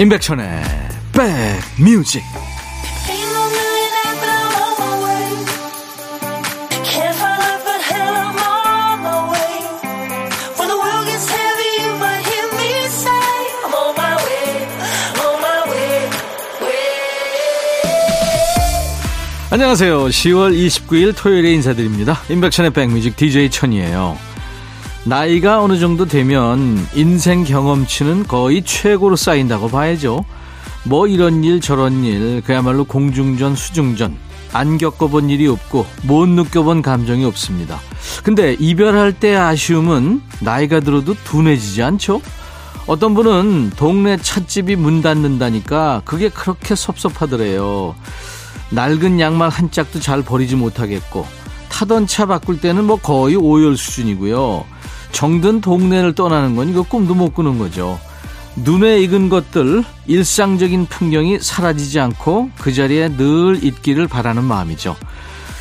임백천의 백뮤직 안녕하세요. 10월 29일 토요일에 인사드립니다. 임백천의 백뮤직 DJ 천이에요. 나이가 어느 정도 되면 인생 경험치는 거의 최고로 쌓인다고 봐야죠. 뭐 이런 일 저런 일 그야말로 공중전 수중전 안 겪어본 일이 없고 못 느껴본 감정이 없습니다. 근데 이별할 때 아쉬움은 나이가 들어도 둔해지지 않죠? 어떤 분은 동네 찻집이 문 닫는다니까 그게 그렇게 섭섭하더래요. 낡은 양말 한 짝도 잘 버리지 못하겠고 타던 차 바꿀 때는 뭐 거의 오열 수준이고요. 정든 동네를 떠나는 건 이거 꿈도 못 꾸는 거죠. 눈에 익은 것들, 일상적인 풍경이 사라지지 않고 그 자리에 늘 있기를 바라는 마음이죠.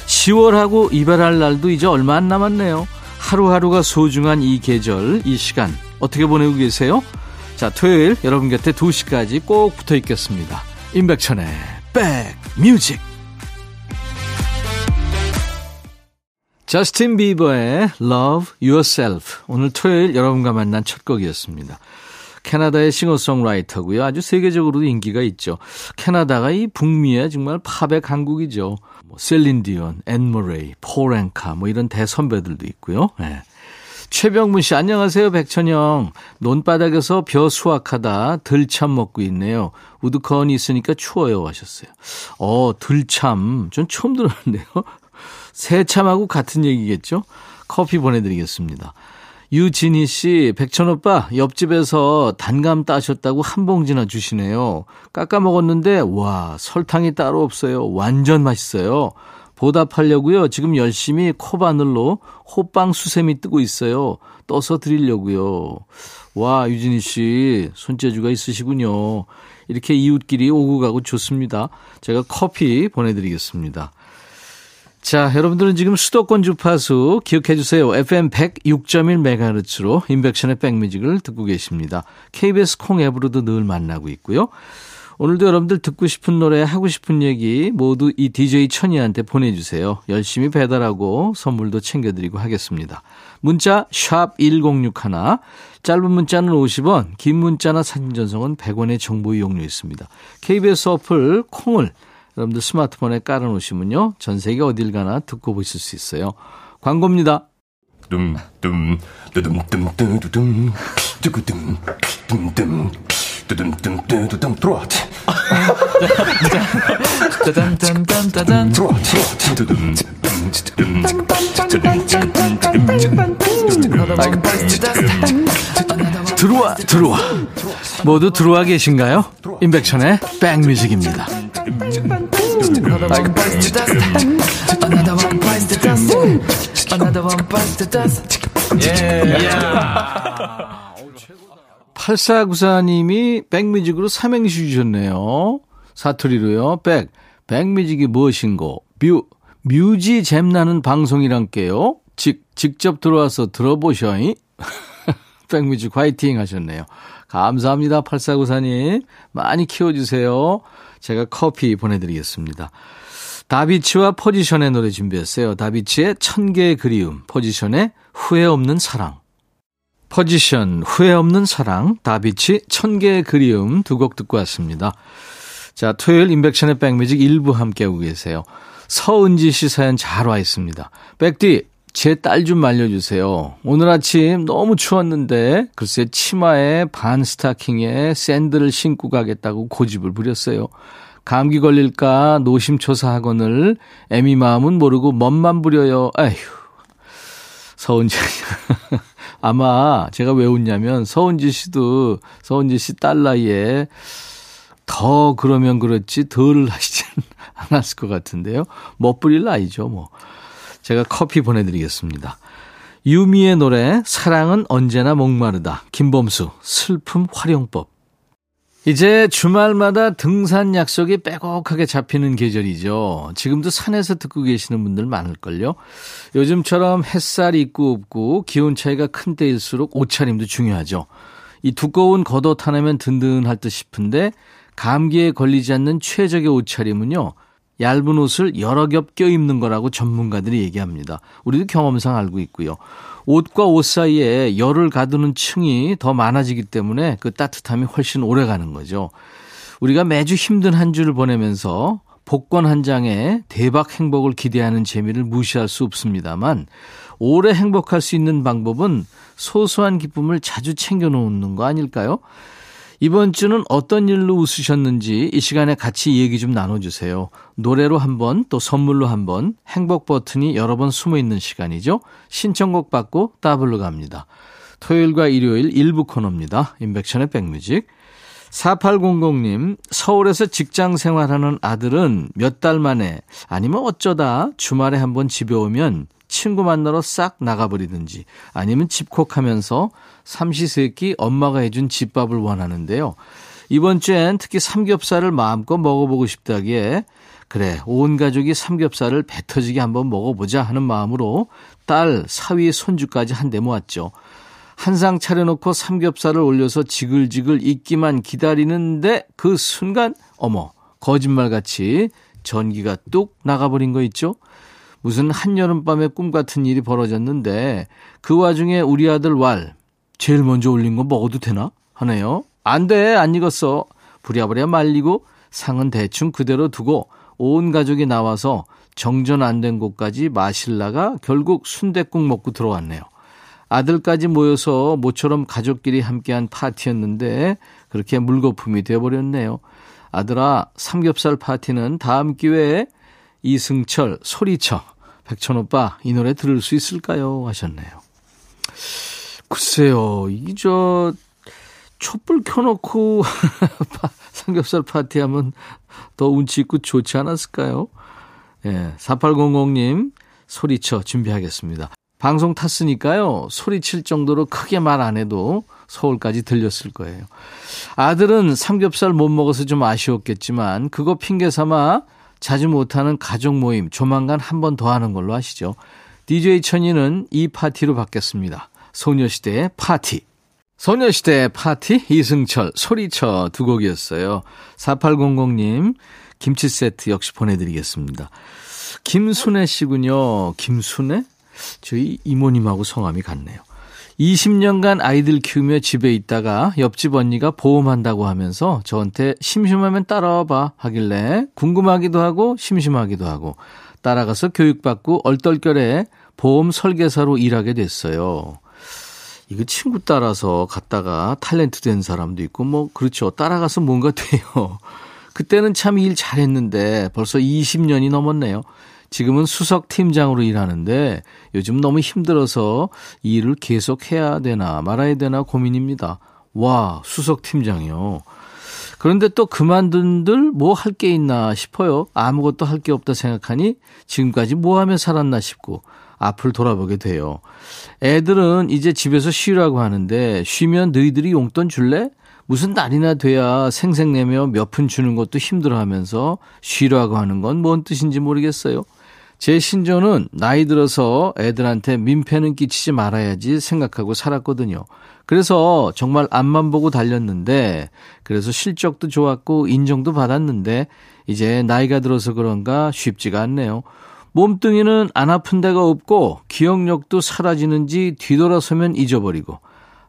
10월하고 이별할 날도 이제 얼마 안 남았네요. 하루하루가 소중한 이 계절, 이 시간 어떻게 보내고 계세요? 자, 토요일 여러분 곁에 2시까지 꼭 붙어 있겠습니다. 임백천의 백뮤직 저스틴 비버의 Love Yourself. 오늘 토요일 여러분과 만난 첫 곡이었습니다. 캐나다의 싱어송라이터고요. 아주 세계적으로도 인기가 있죠. 캐나다가 이 북미의 정말 팝의 강국이죠. 뭐 셀린 디온, 앤 머레이, 폴 앵카 뭐 이런 대선배들도 있고요. 네. 최병문 씨 안녕하세요 백천영 논바닥에서 벼 수확하다 들참 먹고 있네요 우드컨이 있으니까 추워요 하셨어요 어 들참 전 처음 들었는데요 새참하고 같은 얘기겠죠? 커피 보내드리겠습니다. 유진희 씨, 백천 오빠, 옆집에서 단감 따셨다고 한 봉지나 주시네요. 깎아 먹었는데, 와, 설탕이 따로 없어요. 완전 맛있어요. 보답하려고요. 지금 열심히 코바늘로 호빵 수세미 뜨고 있어요. 떠서 드리려고요. 와, 유진희 씨, 손재주가 있으시군요. 이렇게 이웃끼리 오고 가고 좋습니다. 제가 커피 보내드리겠습니다. 자, 여러분들은 지금 수도권 주파수 기억해 주세요. FM 106.1MHz로 인백션의 백뮤직을 듣고 계십니다. KBS 콩 앱으로도 늘 만나고 있고요. 오늘도 여러분들 듣고 싶은 노래, 하고 싶은 얘기 모두 이 DJ 천이한테 보내주세요. 열심히 배달하고 선물도 챙겨드리고 하겠습니다. 문자 1061, 짧은 문자는 50원, 긴 문자나 사진 전송은 100원의 정보 이용료 있습니다. KBS 어플 콩을 여러분들 스마트폰에 깔아놓으시면요. 전 세계 어딜 가나 듣고 보실 수 있어요. 광고입니다. 둠둠 뚜둠 뚜두둠 뚜구둠 뚜둠 뚜두둠 들어와 짜잔짠짠짠 들어와 뚜둠 들어와 들어와 모두 들어와 계신가요? 임백천의 백뮤직입니다. 팔사구사님이 백뮤직으로 삼행시 주셨네요. 사투리로요. 백. 백뮤직이 무엇인고? 뮤. 뮤지 잼나는 방송이란게요. 직, 직접 들어와서 들어보셔이. 백뮤직 화이팅 하셨네요. 감사합니다. 팔사구사님. 많이 키워주세요. 제가 커피 보내드리겠습니다. 다비치와 포지션의 노래 준비했어요. 다비치의 천 개의 그리움, 포지션의 후회 없는 사랑. 포지션, 후회 없는 사랑, 다비치, 천 개의 그리움 두 곡 듣고 왔습니다. 자, 토요일 인백션의 백뮤직 일부 함께하고 계세요. 서은지 씨 사연 잘 와 있습니다. 백디, 제 딸 좀 말려주세요. 오늘 아침 너무 추웠는데, 글쎄 치마에 반 스타킹에 샌들을 신고 가겠다고 고집을 부렸어요. 감기 걸릴까 노심초사 학원을 애미 마음은 모르고 멋만 부려요. 아휴. 서은지. 아마 제가 왜 웃냐면 서은지 씨도 서은지 씨 딸 나이에 더 그러면 그렇지 덜 하시진 않았을 것 같은데요. 멋부릴 나이죠, 뭐. 제가 커피 보내드리겠습니다. 유미의 노래 사랑은 언제나 목마르다. 김범수 슬픔 활용법. 이제 주말마다 등산 약속이 빼곡하게 잡히는 계절이죠. 지금도 산에서 듣고 계시는 분들 많을걸요. 요즘처럼 햇살이 있고 없고 기온 차이가 큰 때일수록 옷차림도 중요하죠. 이 두꺼운 겉옷 하나면 든든할 듯 싶은데 감기에 걸리지 않는 최적의 옷차림은요. 얇은 옷을 여러 겹 껴입는 거라고 전문가들이 얘기합니다. 우리도 경험상 알고 있고요. 옷과 옷 사이에 열을 가두는 층이 더 많아지기 때문에 그 따뜻함이 훨씬 오래 가는 거죠. 우리가 매주 힘든 한 주를 보내면서 복권 한 장에 대박 행복을 기대하는 재미를 무시할 수 없습니다만 오래 행복할 수 있는 방법은 소소한 기쁨을 자주 챙겨 놓는 거 아닐까요? 이번 주는 어떤 일로 웃으셨는지 이 시간에 같이 얘기 좀 나눠주세요. 노래로 한 번, 또 선물로 한 번, 행복 버튼이 여러 번 숨어 있는 시간이죠. 신청곡 받고 따블로 갑니다. 토요일과 일요일 일부 코너입니다. 인백션의 백뮤직. 4800님, 서울에서 직장 생활하는 아들은 몇 달 만에 아니면 어쩌다 주말에 한번 집에 오면 친구 만나러 싹 나가버리든지 아니면 집콕하면서 삼시세끼 엄마가 해준 집밥을 원하는데요. 이번 주엔 특히 삼겹살을 마음껏 먹어보고 싶다기에 그래 온 가족이 삼겹살을 배 터지게 한번 먹어보자 하는 마음으로 딸, 사위, 손주까지 한대 모았죠. 한상 차려놓고 삼겹살을 올려서 지글지글 익기만 기다리는데 그 순간 어머 거짓말같이 전기가 뚝 나가버린 거 있죠. 무슨 한여름밤의 꿈 같은 일이 벌어졌는데 그 와중에 우리 아들 왈 제일 먼저 올린 거 먹어도 되나 하네요. 안 돼, 안 익었어. 부랴부랴 말리고 상은 대충 그대로 두고 온 가족이 나와서 정전 안 된 곳까지 마실라가 결국 순대국 먹고 들어왔네요. 아들까지 모여서 모처럼 가족끼리 함께한 파티였는데 그렇게 물거품이 되어버렸네요. 아들아, 삼겹살 파티는 다음 기회에 이승철 소리쳐 백천 오빠 이 노래 들을 수 있을까요? 하셨네요. 글쎄요, 이 저 촛불 켜놓고 삼겹살 파티하면 더 운치 있고 좋지 않았을까요? 예, 4800님 소리쳐 준비하겠습니다. 방송 탔으니까요. 소리칠 정도로 크게 말 안 해도 서울까지 들렸을 거예요. 아들은 삼겹살 못 먹어서 좀 아쉬웠겠지만 그거 핑계 삼아 자주 못하는 가족 모임 조만간 한 번 더 하는 걸로 하시죠. DJ 천이는 이 파티로 바뀌었습니다. 소녀시대의 파티. 소녀시대의 파티 이승철 소리쳐 두 곡이었어요. 4800님 김치 세트 역시 보내드리겠습니다. 김순애 씨군요. 김순애? 저희 이모님하고 성함이 같네요. 20년간 아이들 키우며 집에 있다가 옆집 언니가 보험한다고 하면서 저한테 심심하면 따라와 봐 하길래 궁금하기도 하고 심심하기도 하고 따라가서 교육받고 얼떨결에 보험 설계사로 일하게 됐어요. 이거 친구 따라서 갔다가 탤런트 된 사람도 있고 뭐 그렇죠. 따라가서 뭔가 돼요. 그때는 참 일 잘했는데 벌써 20년이 넘었네요. 지금은 수석 팀장으로 일하는데 요즘 너무 힘들어서 일을 계속 해야 되나 말아야 되나 고민입니다. 와, 수석 팀장이요. 그런데 또 그만둔들 뭐 할 게 있나 싶어요. 아무것도 할 게 없다 생각하니 지금까지 뭐 하며 살았나 싶고 앞을 돌아보게 돼요. 애들은 이제 집에서 쉬라고 하는데 쉬면 너희들이 용돈 줄래? 무슨 날이나 돼야 생색내며 몇 푼 주는 것도 힘들어 하면서 쉬라고 하는 건 뭔 뜻인지 모르겠어요. 제 신조는 나이 들어서 애들한테 민폐는 끼치지 말아야지 생각하고 살았거든요. 그래서 정말 앞만 보고 달렸는데, 그래서 실적도 좋았고 인정도 받았는데, 이제 나이가 들어서 그런가 쉽지가 않네요. 몸뚱이는 안 아픈 데가 없고, 기억력도 사라지는지 뒤돌아서면 잊어버리고,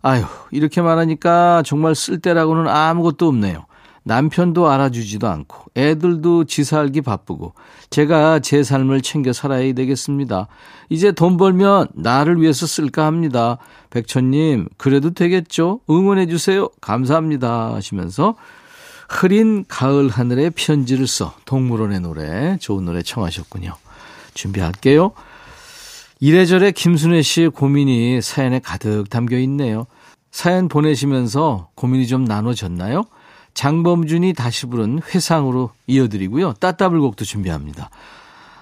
아휴, 이렇게 말하니까 정말 쓸데라고는 아무것도 없네요. 남편도 알아주지도 않고 애들도 지 살기 바쁘고 제가 제 삶을 챙겨 살아야 되겠습니다. 이제 돈 벌면 나를 위해서 쓸까 합니다. 백천님 그래도 되겠죠? 응원해 주세요. 감사합니다 하시면서 흐린 가을 하늘에 편지를 써 동물원의 노래 좋은 노래 청하셨군요. 준비할게요. 이래저래 김순애 씨의 고민이 사연에 가득 담겨 있네요. 사연 보내시면서 고민이 좀 나눠졌나요? 장범준이 다시 부른 회상으로 이어드리고요. 따따블곡도 준비합니다.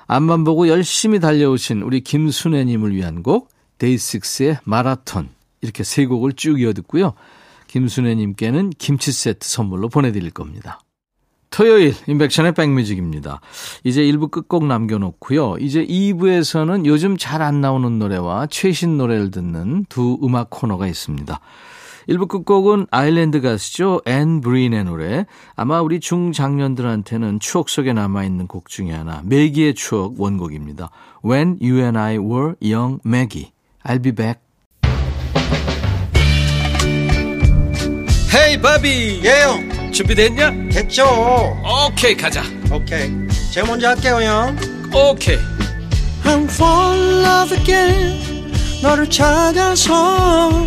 앞만 보고 열심히 달려오신 우리 김순애님을 위한 곡 데이식스의 마라톤 이렇게 세 곡을 쭉 이어듣고요. 김순애님께는 김치 세트 선물로 보내드릴 겁니다. 토요일 인백션의 백뮤직입니다. 이제 1부 끝곡 남겨놓고요. 이제 2부에서는 요즘 잘 안 나오는 노래와 최신 노래를 듣는 두 음악 코너가 있습니다. 1부 끝곡은 아일랜드 가수죠. 앤 브린의 노래. 아마 우리 중장년들한테는 추억 속에 남아있는 곡 중에 하나. 매기의 추억 원곡입니다. When You and I Were Young Maggie. I'll be back. Hey 바비 예영 준비됐냐? 됐죠 오케이 가자 오케이 제가 먼저 할게요 형 오케이 I'm fall in love again 너를 찾아서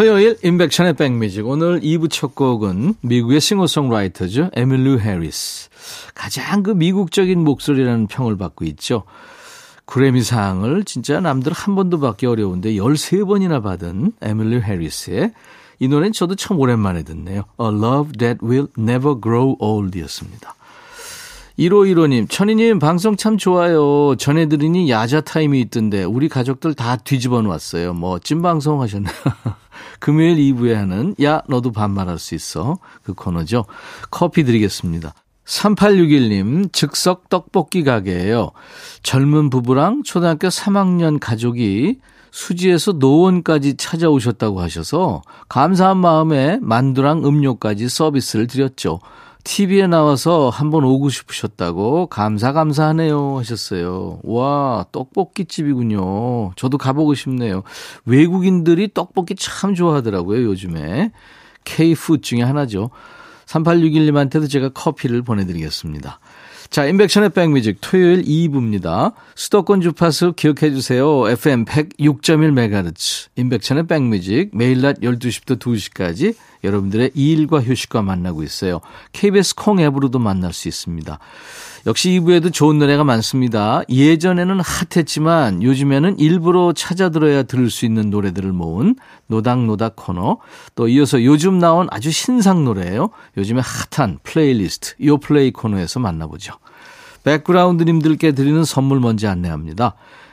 토요일 임백천의 백뮤직. 오늘 2부 첫 곡은 미국의 싱어송라이터죠. 에밀루 해리스. 가장 그 미국적인 목소리라는 평을 받고 있죠. 그래미상을 진짜 남들 한 번도 받기 어려운데 13번이나 받은 에밀루 해리스의 이 노래는 저도 참 오랜만에 듣네요. A Love That Will Never Grow Old 였습니다 1515님, 천희님 방송 참 좋아요. 전해드리니 야자 타임이 있던데 우리 가족들 다 뒤집어 놨어요. 멋진 방송 하셨네요. 금요일 2부에 하는 야 너도 반말할 수 있어 그 코너죠. 커피 드리겠습니다. 3861님 즉석 떡볶이 가게예요. 젊은 부부랑 초등학교 3학년 가족이 수지에서 노원까지 찾아오셨다고 하셔서 감사한 마음에 만두랑 음료까지 서비스를 드렸죠. TV에 나와서 한번 오고 싶으셨다고 감사 감사하네요 하셨어요. 와 떡볶이 집이군요. 저도 가보고 싶네요. 외국인들이 떡볶이 참 좋아하더라고요 요즘에. K푸드 중에 하나죠. 3861님한테도 제가 커피를 보내드리겠습니다. 자, 인백션의 백뮤직 토요일 2부입니다. 수도권 주파수 기억해 주세요. FM 106.1MHz. 인백션의 백뮤직 매일 낮 12시부터 2시까지 여러분들의 일과 휴식과 만나고 있어요. KBS 콩 앱으로도 만날 수 있습니다. 역시 2부에도 좋은 노래가 많습니다. 예전에는 핫했지만 요즘에는 일부러 찾아 들어야 들을 수 있는 노래들을 모은 노닥노닥 코너. 또 이어서 요즘 나온 아주 신상 노래예요. 요즘에 핫한 플레이리스트 요플레이 코너에서 만나보죠. 백그라운드님들께 드리는 선물 먼저 안내합니다.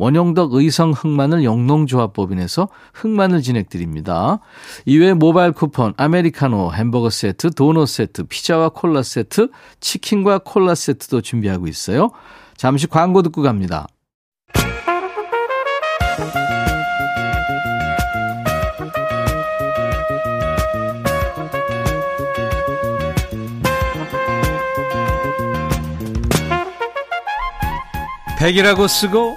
원형덕 의성 흑마늘 영농조합법인에서 흑마늘 진액 드립니다. 이외에 모바일 쿠폰, 아메리카노, 햄버거 세트, 도넛 세트, 피자와 콜라 세트, 치킨과 콜라 세트도 준비하고 있어요. 잠시 광고 듣고 갑니다. 백이라고 쓰고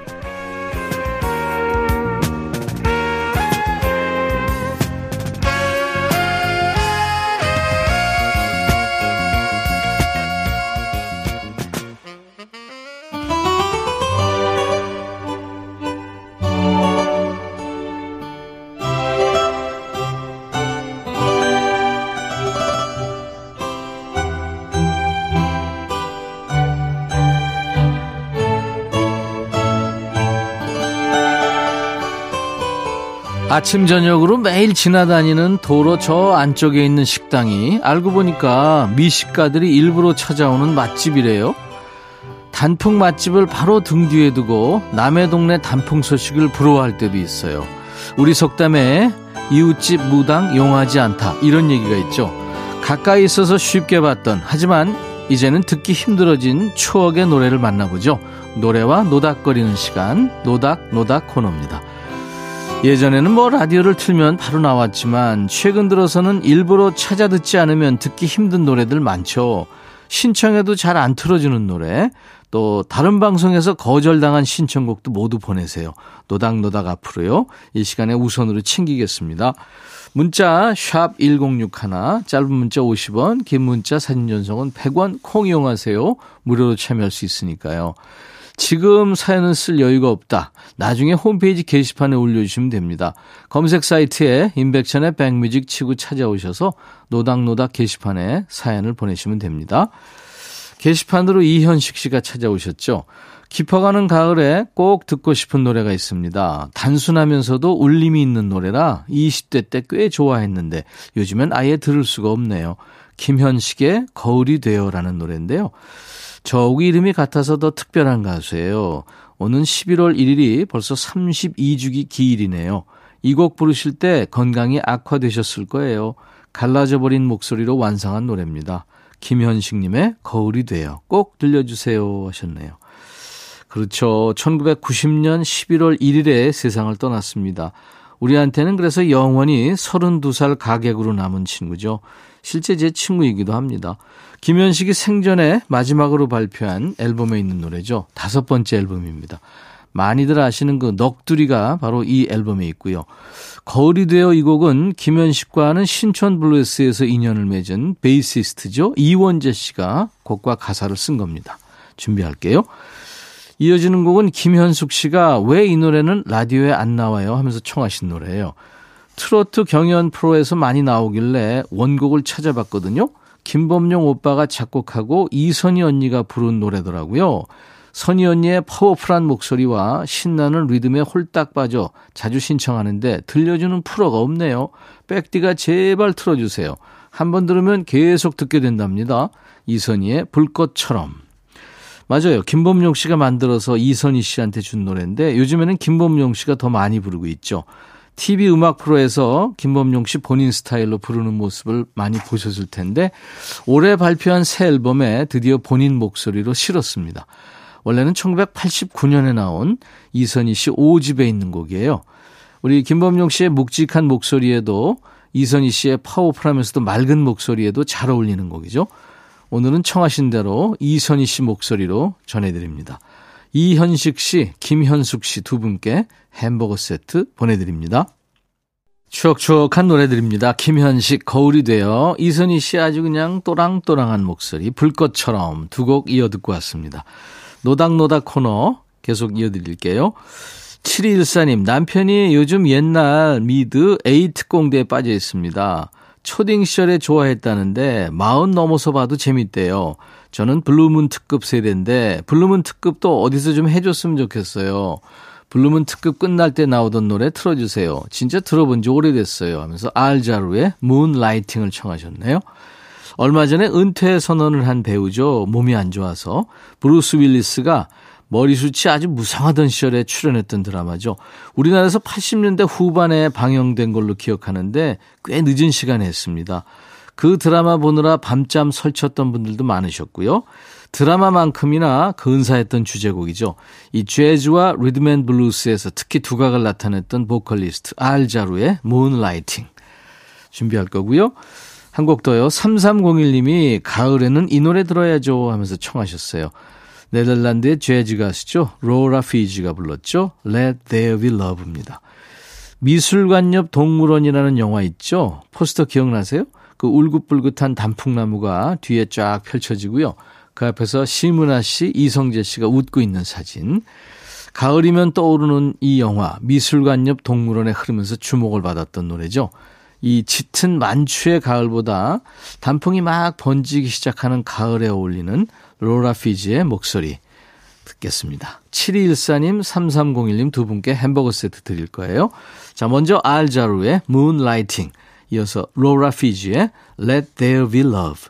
아침 저녁으로 매일 지나다니는 도로 저 안쪽에 있는 식당이 알고 보니까 미식가들이 일부러 찾아오는 맛집이래요. 단풍 맛집을 바로 등 뒤에 두고 남의 동네 단풍 소식을 부러워할 때도 있어요. 우리 속담에 이웃집 무당 용하지 않다 이런 얘기가 있죠. 가까이 있어서 쉽게 봤던 하지만 이제는 듣기 힘들어진 추억의 노래를 만나보죠. 노래와 노닥거리는 시간 노닥 노닥 코너입니다. 예전에는 뭐 라디오를 틀면 바로 나왔지만 최근 들어서는 일부러 찾아 듣지 않으면 듣기 힘든 노래들 많죠. 신청해도 잘 안 틀어주는 노래, 또 다른 방송에서 거절당한 신청곡도 모두 보내세요. 노닥노닥 앞으로요. 이 시간에 우선으로 챙기겠습니다. 문자 1061, 짧은 문자 50원, 긴 문자 사진 전송은 100원 콩 이용하세요. 무료로 참여할 수 있으니까요. 지금 사연은 쓸 여유가 없다. 나중에 홈페이지 게시판에 올려주시면 됩니다. 검색 사이트에 인백천의 백뮤직 치고 찾아오셔서 노닥노닥 게시판에 사연을 보내시면 됩니다. 게시판으로 이현식 씨가 찾아오셨죠. 깊어가는 가을에 꼭 듣고 싶은 노래가 있습니다. 단순하면서도 울림이 있는 노래라 20대 때 꽤 좋아했는데 요즘엔 아예 들을 수가 없네요. 김현식의 거울이 되어라는 노래인데요. 저우 이름이 같아서 더 특별한 가수예요. 오는 11월 1일이 벌써 32주기 기일이네요. 이 곡 부르실 때 건강이 악화되셨을 거예요. 갈라져 버린 목소리로 완성한 노래입니다. 김현식님의 거울이 돼요. 꼭 들려주세요 하셨네요. 그렇죠. 1990년 11월 1일에 세상을 떠났습니다. 우리한테는 그래서 영원히 32살 가객으로 남은 친구죠. 실제 제 친구이기도 합니다. 김현식이 생전에 마지막으로 발표한 앨범에 있는 노래죠. 다섯 번째 앨범입니다. 많이들 아시는 그 넋두리가 바로 이 앨범에 있고요. 거울이 되어 이 곡은 김현식과는 신촌 블루스에서 인연을 맺은 베이시스트죠. 이원재 씨가 곡과 가사를 쓴 겁니다. 준비할게요. 이어지는 곡은 김현숙 씨가 왜 이 노래는 라디오에 안 나와요 하면서 청하신 노래예요. 트로트 경연 프로에서 많이 나오길래 원곡을 찾아봤거든요. 김범용 오빠가 작곡하고 이선희 언니가 부른 노래더라고요. 선희 언니의 파워풀한 목소리와 신나는 리듬에 홀딱 빠져 자주 신청하는데 들려주는 프로가 없네요. 백디가 제발 틀어주세요. 한번 들으면 계속 듣게 된답니다. 이선희의 불꽃처럼. 맞아요. 김범용 씨가 만들어서 이선희 씨한테 준 노래인데 요즘에는 김범용 씨가 더 많이 부르고 있죠. TV 음악 프로에서 김범용 씨 본인 스타일로 부르는 모습을 많이 보셨을 텐데 올해 발표한 새 앨범에 드디어 본인 목소리로 실었습니다. 원래는 1989년에 나온 이선희 씨 5집에 있는 곡이에요. 우리 김범용 씨의 묵직한 목소리에도 이선희 씨의 파워풀하면서도 맑은 목소리에도 잘 어울리는 곡이죠. 오늘은 청하신 대로 이선희 씨 목소리로 전해드립니다. 이현식 씨, 김현숙 씨 두 분께 햄버거 세트 보내드립니다. 추억추억한 노래들입니다. 김현식, 거울이 되어 이선희 씨 아주 그냥 또랑또랑한 목소리, 불꽃처럼 두 곡 이어 듣고 왔습니다. 노닥노닥 코너 계속 이어드릴게요. 7214님, 남편이 요즘 옛날 미드 A특공대에 빠져 있습니다. 초딩 시절에 좋아했다는데 마흔 넘어서 봐도 재밌대요. 저는 블루문 특급 세대인데 블루문 특급도 어디서 좀 해줬으면 좋겠어요. 블루문 특급 끝날 때 나오던 노래 틀어주세요. 진짜 들어본 지 오래됐어요. 하면서 알자루의 Moonlighting을 청하셨네요. 얼마 전에 은퇴 선언을 한 배우죠. 몸이 안 좋아서 브루스 윌리스가 머리숱이 아주 무상하던 시절에 출연했던 드라마죠. 우리나라에서 80년대 후반에 방영된 걸로 기억하는데 꽤 늦은 시간에 했습니다. 그 드라마 보느라 밤잠 설쳤던 분들도 많으셨고요. 드라마만큼이나 근사했던 주제곡이죠. 이 재즈와 리듬 앤 블루스에서 특히 두각을 나타냈던 보컬리스트 알자루의 Moonlighting 준비할 거고요. 한 곡 더요. 3301님이 가을에는 이 노래 들어야죠 하면서 청하셨어요. 네덜란드의 재즈 가수죠. 로라 피지가 불렀죠. Let There Be Love입니다. 미술관 옆 동물원이라는 영화 있죠. 포스터 기억나세요? 그 울긋불긋한 단풍나무가 뒤에 쫙 펼쳐지고요. 그 앞에서 심은하 씨, 이성재 씨가 웃고 있는 사진. 가을이면 떠오르는 이 영화 미술관 옆 동물원에 흐르면서 주목을 받았던 노래죠. 이 짙은 만추의 가을보다 단풍이 막 번지기 시작하는 가을에 어울리는 로라 피지의 목소리 듣겠습니다. 7214님, 3301님 두 분께 햄버거 세트 드릴 거예요. 자, 먼저 알자루의 Moonlighting, 이어서 로라 피지의 Let There Be Love.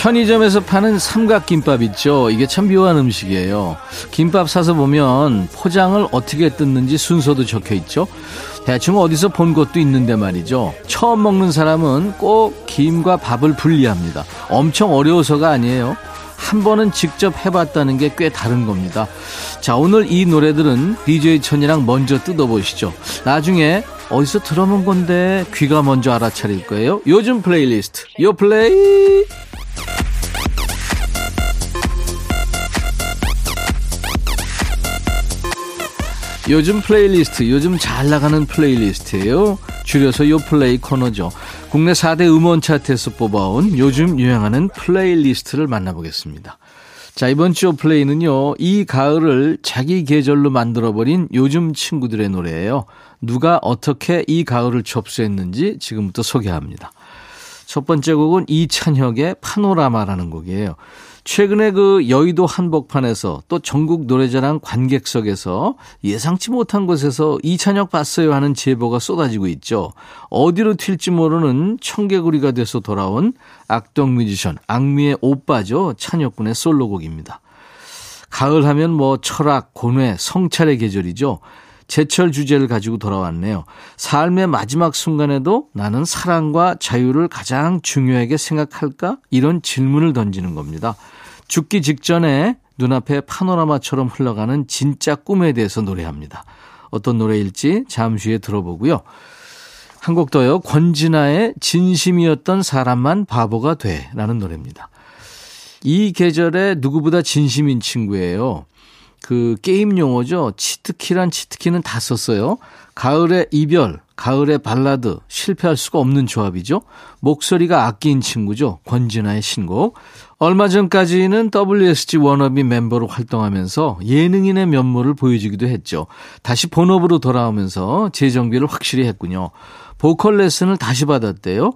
편의점에서 파는 삼각김밥 있죠. 이게 참 묘한 음식이에요. 김밥 사서 보면 포장을 어떻게 뜯는지 순서도 적혀 있죠. 대충 어디서 본 것도 있는데 말이죠. 처음 먹는 사람은 꼭 김과 밥을 분리합니다. 엄청 어려워서가 아니에요. 한 번은 직접 해봤다는 게 꽤 다른 겁니다. 자, 오늘 이 노래들은 DJ 천이랑 먼저 뜯어보시죠. 나중에 어디서 들어본 건데 귀가 먼저 알아차릴 거예요. 요즘 플레이리스트, 요 플레이! 요즘 플레이리스트, 요즘 잘 나가는 플레이리스트예요. 줄여서 요 플레이 코너죠. 국내 4대 음원 차트에서 뽑아온 요즘 유행하는 플레이리스트를 만나보겠습니다. 자, 이번 주 플레이는요, 이 가을을 자기 계절로 만들어버린 요즘 친구들의 노래예요. 누가 어떻게 이 가을을 접수했는지 지금부터 소개합니다. 첫 번째 곡은 이찬혁의 파노라마라는 곡이에요. 최근에 그 여의도 한복판에서 또 전국 노래자랑 관객석에서 예상치 못한 곳에서 이찬혁 봤어요 하는 제보가 쏟아지고 있죠. 어디로 튈지 모르는 청개구리가 돼서 돌아온 악동 뮤지션 악미의 오빠죠. 찬혁 군의 솔로곡입니다. 가을 하면 뭐 철학, 고뇌, 성찰의 계절이죠. 제철 주제를 가지고 돌아왔네요. 삶의 마지막 순간에도 나는 사랑과 자유를 가장 중요하게 생각할까? 이런 질문을 던지는 겁니다. 죽기 직전에 눈앞에 파노라마처럼 흘러가는 진짜 꿈에 대해서 노래합니다. 어떤 노래일지 잠시 후에 들어보고요. 한 곡 더요. 권진아의 진심이었던 사람만 바보가 돼 라는 노래입니다. 이 계절에 누구보다 진심인 친구예요. 그 게임 용어죠. 치트키란 치트키는 다 썼어요. 가을의 이별, 가을의 발라드, 실패할 수가 없는 조합이죠. 목소리가 아낀 친구죠. 권진아의 신곡. 얼마 전까지는 WSG 워너비 멤버로 활동하면서 예능인의 면모를 보여주기도 했죠. 다시 본업으로 돌아오면서 재정비를 확실히 했군요. 보컬 레슨을 다시 받았대요.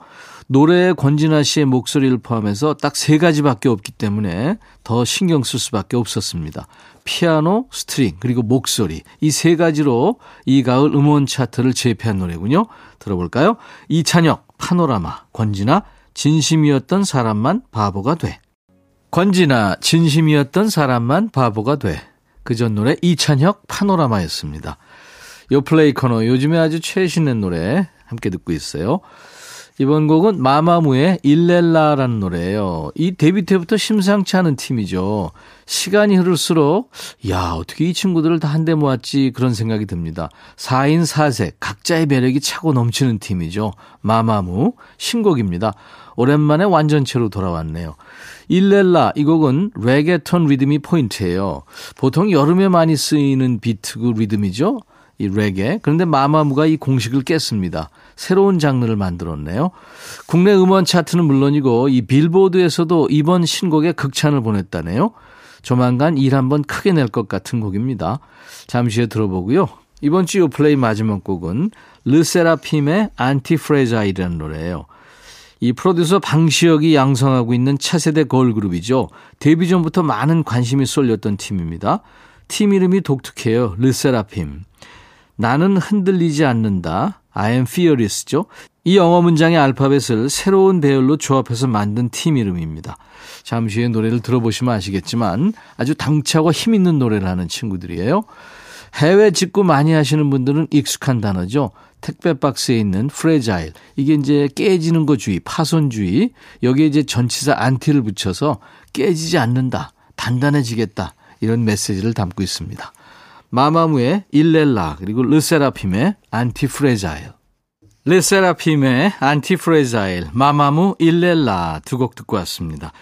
노래에 권진아 씨의 목소리를 포함해서 딱 세 가지밖에 없기 때문에 더 신경 쓸 수밖에 없었습니다. 피아노, 스트링, 그리고 목소리. 이 세 가지로 이 가을 음원 차트를 제패한 노래군요. 들어볼까요? 이찬혁, 파노라마, 권진아, 진심이었던 사람만 바보가 돼. 권진아, 진심이었던 사람만 바보가 돼. 그 전 노래 이찬혁, 파노라마였습니다. 요 플레이 코너, 요즘에 아주 최신의 노래 함께 듣고 있어요. 이번 곡은 마마무의 일렐라라는 노래예요. 이 데뷔 때부터 심상치 않은 팀이죠. 시간이 흐를수록 야 어떻게 이 친구들을 다 한데 모았지 그런 생각이 듭니다. 4인 4색 각자의 매력이 차고 넘치는 팀이죠. 마마무 신곡입니다. 오랜만에 완전체로 돌아왔네요. 일렐라 이 곡은 레게톤 리듬이 포인트예요. 보통 여름에 많이 쓰이는 비트그 리듬이죠. 이 레게. 그런데 마마무가 이 공식을 깼습니다. 새로운 장르를 만들었네요. 국내 음원 차트는 물론이고 이 빌보드에서도 이번 신곡에 극찬을 보냈다네요. 조만간 일 한번 크게 낼 것 같은 곡입니다. 잠시 후에 들어보고요. 이번 주 요플레이 마지막 곡은 르세라핌의 안티프레자이라는 노래예요. 이 프로듀서 방시혁이 양성하고 있는 차세대 걸그룹이죠. 데뷔 전부터 많은 관심이 쏠렸던 팀입니다. 팀 이름이 독특해요. 르세라핌. 나는 흔들리지 않는다. I am fearless죠. 이 영어 문장의 알파벳을 새로운 배열로 조합해서 만든 팀 이름입니다. 잠시 후에 노래를 들어보시면 아시겠지만 아주 당차고 힘 있는 노래를 하는 친구들이에요. 해외 직구 많이 하시는 분들은 익숙한 단어죠. 택배 박스에 있는 fragile. 이게 이제 깨지는 거 주의, 파손 주의. 여기에 이제 전치사 anti를 붙여서 깨지지 않는다. 단단해지겠다. 이런 메시지를 담고 있습니다. 마마무의 ILLELLA 그리고 르세라핌의 ANTIFRAGILE 르세라핌의 ANTIFRAGILE 마마무 ILLELLA 두 곡 듣고 왔습니다.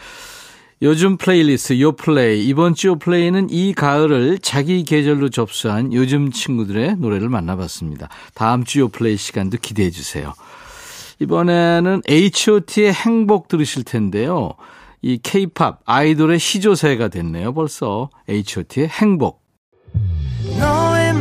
요즘 플레이리스트 요플레이 이번 주 요플레이는 이 가을을 자기 계절로 접수한 요즘 친구들의 노래를 만나봤습니다. 다음 주 요플레이 시간도 기대해 주세요. 이번에는 H.O.T의 행복 들으실 텐데요. 이 케이팝 아이돌의 시조새가 됐네요. 벌써 H.O.T의 행복.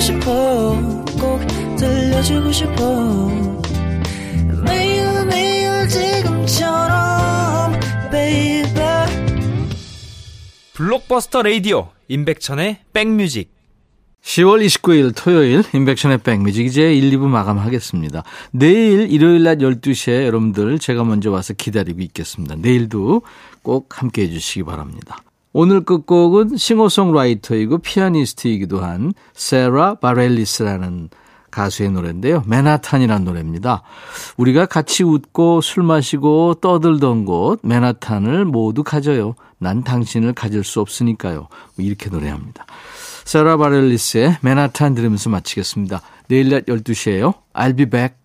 싶어 꼭 들려주고 싶어 매일 매일 지금처럼 baby 블록버스터 레이디오 임백천의 백뮤직 10월 29일 토요일 인백션의 백뮤직 이제 1, 2부 마감하겠습니다. 내일 일요일 낮 12시에 여러분들 제가 먼저 와서 기다리고 있겠습니다. 내일도 꼭 함께 해 주시기 바랍니다. 오늘 끝곡은 싱어송라이터이고 피아니스트이기도 한 세라 바렐리스라는 가수의 노래인데요. 맨하탄이라는 노래입니다. 우리가 같이 웃고 술 마시고 떠들던 곳 맨하탄을 모두 가져요. 난 당신을 가질 수 없으니까요. 뭐 이렇게 노래합니다. 세라 바렐리스의 맨하탄 들으면서 마치겠습니다. 내일 낮 12시에요. I'll be back.